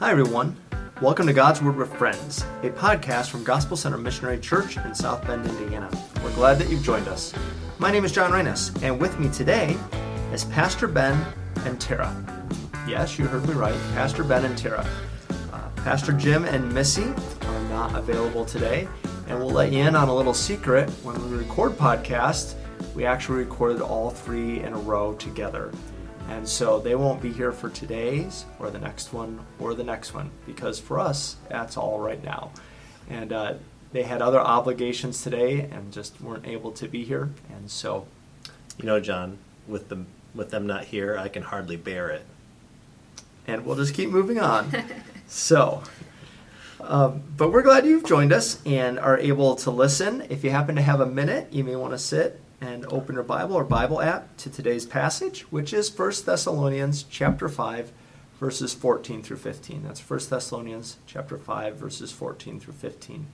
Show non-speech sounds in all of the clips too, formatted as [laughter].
Hi, everyone. Welcome to God's Word with Friends, a podcast from Gospel Center Missionary Church in South Bend, Indiana. We're glad that you've joined us. My name is John Reines, and with me today is Pastor Ben and Tara. Yes, you heard me right, Pastor Ben and Tara. Uh, Pastor Jim and Missy are not available today, and we'll let you in on a little secret. When we record podcasts, we actually recorded all three in a row together. And so they won't be here for today's or the next one or the next one because for us, that's all right now. And uh, they had other obligations today and just weren't able to be here. And so, You know, John, with them with them not here, I can hardly bear it. and we'll just keep moving on. [laughs] so, um, but we're glad you've joined us and are able to listen. If you happen to have a minute, you may want to sit and open your Bible or Bible app to today's passage, which is 1 Thessalonians chapter 5, verses 14 through 15. That's 1 Thessalonians chapter 5, verses 14 through 15.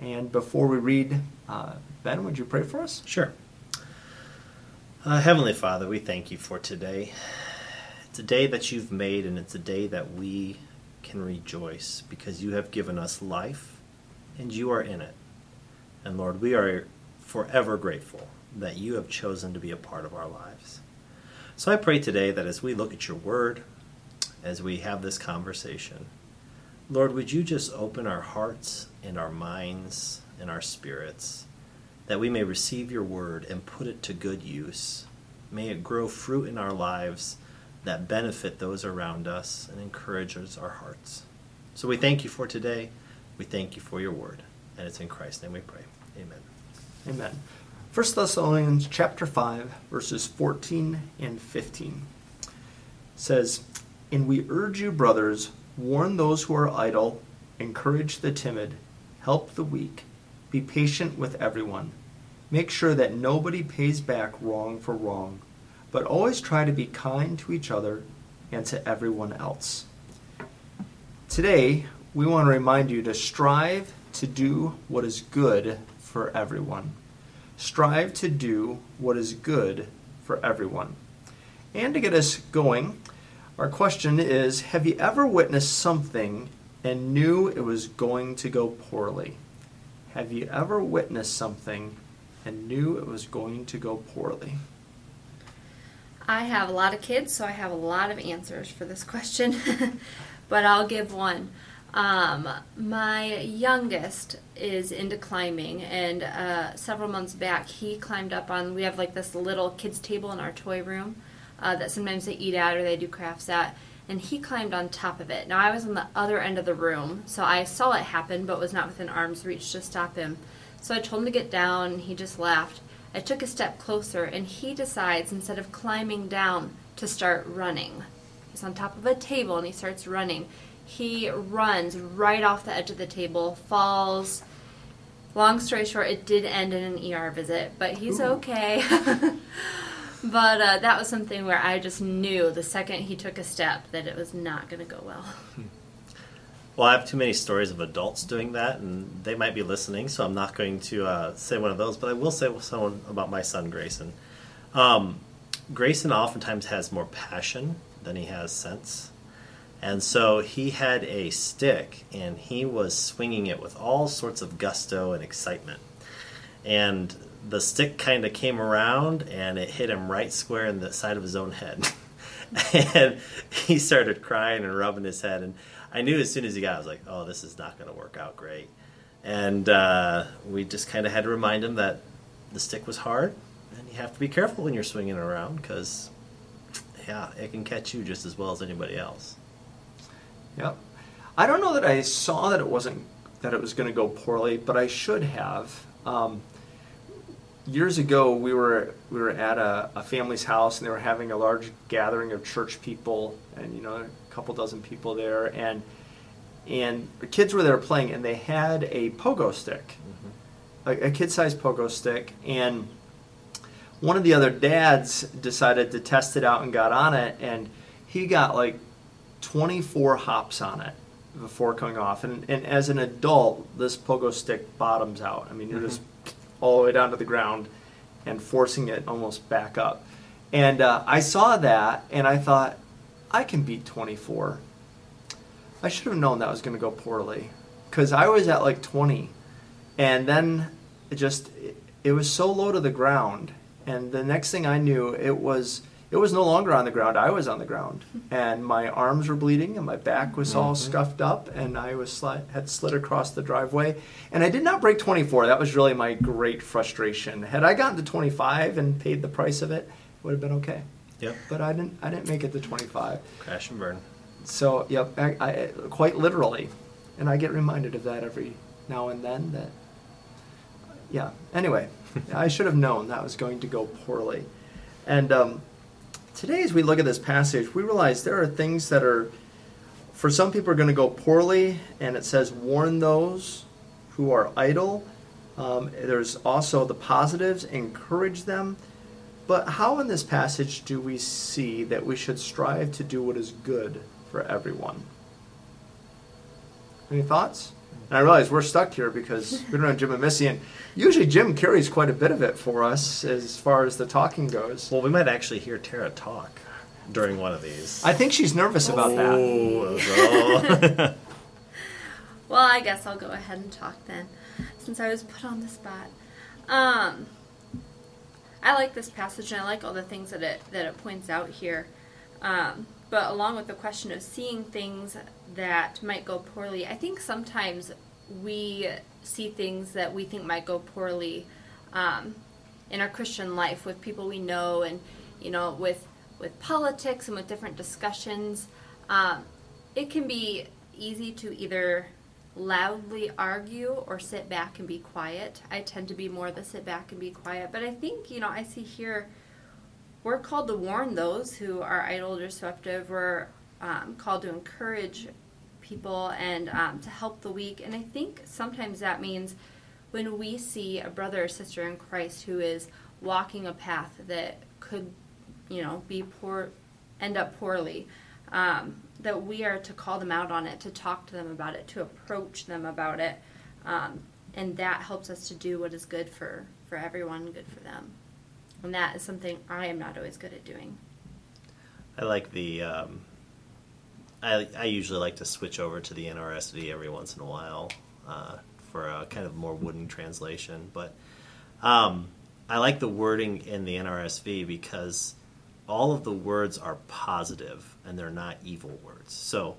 And before we read, uh, Ben, would you pray for us? Sure. Uh, Heavenly Father, we thank you for today. It's a day that you've made, and it's a day that we can rejoice because you have given us life and you are in it. And Lord, we are forever grateful that you have chosen to be a part of our lives. So I pray today that as we look at your word, as we have this conversation, Lord, would you just open our hearts and our minds and our spirits that we may receive your word and put it to good use. May it grow fruit in our lives that benefit those around us and encourages our hearts. So we thank you for today. We thank you for your word. And it's in Christ's name we pray. Amen. Amen. 1 Thessalonians chapter 5 verses 14 and 15 says, "And we urge you brothers, warn those who are idle, encourage the timid, help the weak, be patient with everyone. Make sure that nobody pays back wrong for wrong, but always try to be kind to each other and to everyone else." Today, we want to remind you to strive to do what is good for everyone. Strive to do what is good for everyone. And to get us going, our question is Have you ever witnessed something and knew it was going to go poorly? Have you ever witnessed something and knew it was going to go poorly? I have a lot of kids, so I have a lot of answers for this question, [laughs] but I'll give one. Um, my youngest is into climbing, and uh, several months back, he climbed up on. We have like this little kids' table in our toy room uh, that sometimes they eat at or they do crafts at, and he climbed on top of it. Now, I was on the other end of the room, so I saw it happen, but was not within arm's reach to stop him. So I told him to get down, and he just laughed. I took a step closer, and he decides instead of climbing down to start running. He's on top of a table and he starts running. He runs right off the edge of the table, falls. Long story short, it did end in an ER visit, but he's Ooh. okay. [laughs] but uh, that was something where I just knew the second he took a step that it was not going to go well. Well, I have too many stories of adults doing that, and they might be listening, so I'm not going to uh, say one of those, but I will say someone about my son, Grayson. Um, Grayson oftentimes has more passion than he has sense. And so he had a stick, and he was swinging it with all sorts of gusto and excitement. And the stick kind of came around, and it hit him right square in the side of his own head. [laughs] and he started crying and rubbing his head. And I knew as soon as he got, I was like, "Oh, this is not going to work out great." And uh, we just kind of had to remind him that the stick was hard, and you have to be careful when you're swinging around because, yeah, it can catch you just as well as anybody else. Yep. I don't know that I saw that it wasn't that it was going to go poorly, but I should have. Um, years ago, we were we were at a, a family's house, and they were having a large gathering of church people, and you know, a couple dozen people there, and and the kids were there playing, and they had a pogo stick, a, a kid-sized pogo stick, and one of the other dads decided to test it out and got on it, and he got like 24 hops on it before coming off. And, and as an adult, this pogo stick bottoms out. I mean, you're just all the way down to the ground and forcing it almost back up. And uh, I saw that and I thought, I can beat 24. I should have known that was going to go poorly because I was at like 20, and then it just it, it was so low to the ground, and the next thing I knew, it was it was no longer on the ground. I was on the ground, and my arms were bleeding, and my back was all scuffed up, and I was sli- had slid across the driveway, and I did not break 24. That was really my great frustration. Had I gotten to 25 and paid the price of it, it would have been okay. Yep. But I didn't. I didn't make it to 25. Crash and burn. So, yep, I, I, quite literally. And I get reminded of that every now and then that, yeah. Anyway, [laughs] I should have known that was going to go poorly. And um, today, as we look at this passage, we realize there are things that are, for some people, are going to go poorly. And it says, warn those who are idle. Um, there's also the positives, encourage them. But how in this passage do we see that we should strive to do what is good for everyone? Any thoughts? And I realize we're stuck here because we don't have Jim and Missy, and usually Jim carries quite a bit of it for us as far as the talking goes. Well, we might actually hear Tara talk during one of these. I think she's nervous about that. Oh, Well, [laughs] I guess I'll go ahead and talk then, since I was put on the spot. Um, I like this passage, and I like all the things that it that it points out here. Um, but along with the question of seeing things that might go poorly, I think sometimes we see things that we think might go poorly um, in our Christian life with people we know, and you know, with with politics and with different discussions. Um, it can be easy to either loudly argue or sit back and be quiet. I tend to be more the sit back and be quiet, but I think, you know, I see here we're called to warn those who are idle or disruptive. We're um, called to encourage people and um, to help the weak. And I think sometimes that means when we see a brother or sister in Christ who is walking a path that could, you know, be poor, end up poorly, um, that we are to call them out on it, to talk to them about it, to approach them about it, um, and that helps us to do what is good for for everyone, good for them, and that is something I am not always good at doing. I like the. Um, I I usually like to switch over to the NRSV every once in a while uh, for a kind of more wooden translation, but um, I like the wording in the NRSV because all of the words are positive and they're not evil words. So.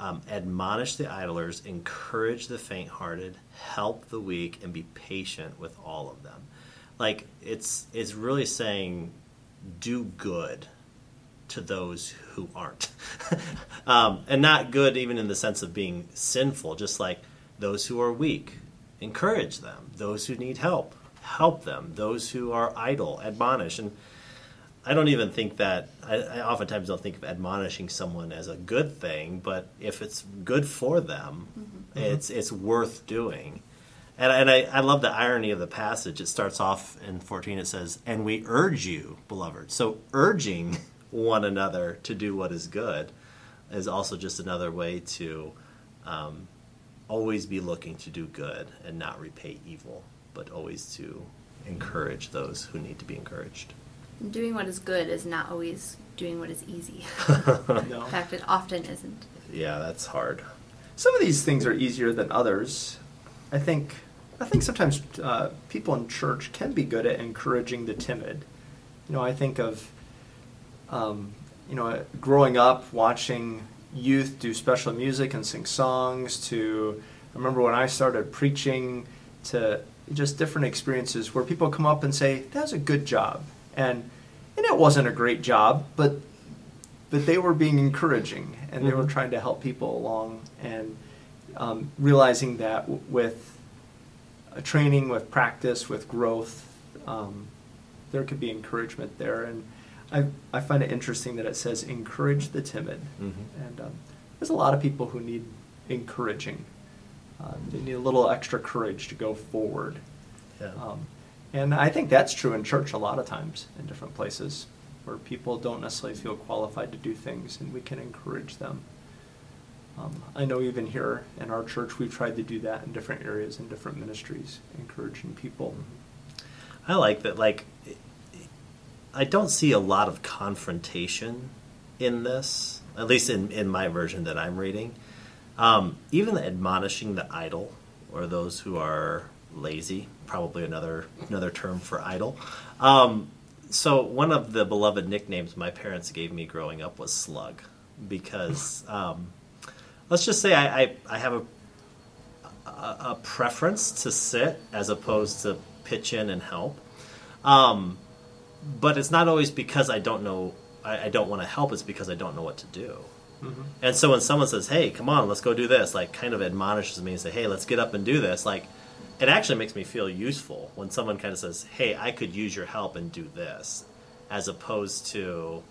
Um, admonish the idlers, encourage the faint-hearted, help the weak, and be patient with all of them. Like it's it's really saying, do good to those who aren't. [laughs] um, and not good even in the sense of being sinful, just like those who are weak, encourage them. Those who need help, help them. Those who are idle, admonish. And I don't even think that, I, I oftentimes don't think of admonishing someone as a good thing, but if it's good for them, it's, it's worth doing. And, and I, I love the irony of the passage. It starts off in 14, it says, And we urge you, beloved. So urging [laughs] one another to do what is good is also just another way to um, always be looking to do good and not repay evil, but always to encourage those who need to be encouraged. Doing what is good is not always doing what is easy. [laughs] No. In fact, it often isn't. Yeah, that's hard. Some of these things are easier than others. I think I think sometimes uh, people in church can be good at encouraging the timid. You know, I think of um, you know growing up watching youth do special music and sing songs. To I remember when I started preaching to just different experiences where people come up and say that was a good job and and it wasn't a great job, but but they were being encouraging and they were Mhm. trying to help people along and um, realizing that w- with a training, with practice, with growth, um, there could be encouragement there. And I, I find it interesting that it says encourage the timid. Mhm. And um, there's a lot of people who need encouraging. Uh, they need a little extra courage to go forward. Yeah. Um, and I think that's true in church a lot of times in different places where people don't necessarily feel qualified to do things and we can encourage them. Um, I know even here in our church, we've tried to do that in different areas and different ministries, encouraging people. I like that. Like, I don't see a lot of confrontation in this, at least in, in my version that I'm reading. Um, even admonishing the idle or those who are lazy, probably another another term for idle. Um, so one of the beloved nicknames my parents gave me growing up was Slug, because um, let's just say I, I, I have a, a, a preference to sit as opposed to pitch in and help. Um, but it's not always because I don't know I, I don't want to help. It's because I don't know what to do. Mm-hmm. And so when someone says, "Hey, come on, let's go do this," like kind of admonishes me and say, "Hey, let's get up and do this," like it actually makes me feel useful when someone kind of says, "Hey, I could use your help and do this," as opposed to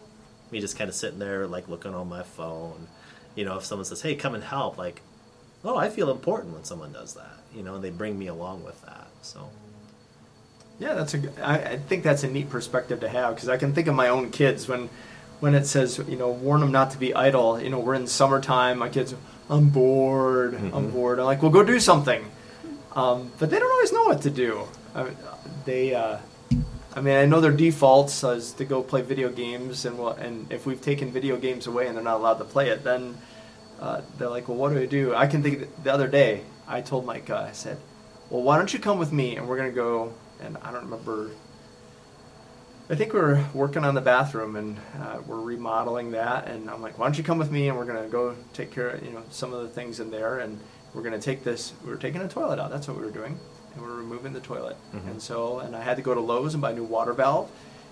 me just kind of sitting there like looking on my phone. You know, if someone says, "Hey, come and help," like, oh, I feel important when someone does that. You know, and they bring me along with that. So Yeah, that's a. I, I think that's a neat perspective to have because I can think of my own kids when, when it says you know warn them not to be idle. You know we're in summertime. My kids, I'm bored. I'm Mhm. bored. I'm like, well, go do something. Um, but they don't always know what to do. I mean, they. Uh, I mean, I know their defaults is to go play video games, and well, and if we've taken video games away and they're not allowed to play it, then uh, they're like, well, what do I do? I can think the other day I told Micah, I said, well, why don't you come with me and we're gonna go and I don't remember. I think we were working on the bathroom and uh, we're remodeling that, and I'm like, why don't you come with me and we're gonna go take care of you know some of the things in there, and we're gonna take this. we are taking a toilet out. That's what we were doing, and we are removing the toilet. Mhm. And so, and I had to go to Lowe's and buy a new water valve,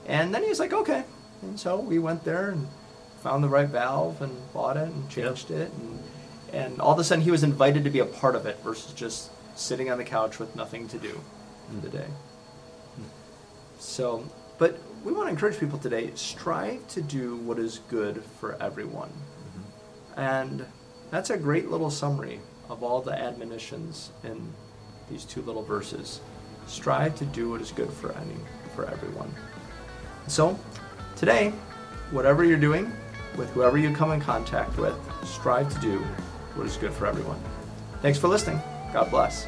and then he was like, okay, and so we went there and found the right valve and bought it and Yep. changed it, and and all of a sudden he was invited to be a part of it versus just sitting on the couch with nothing to do in hmm. the day. Hmm. So, but we want to encourage people today strive to do what is good for everyone. Mm-hmm. And that's a great little summary of all the admonitions in these two little verses. Strive to do what is good for any for everyone. So, today, whatever you're doing, with whoever you come in contact with, strive to do what is good for everyone. Thanks for listening. God bless.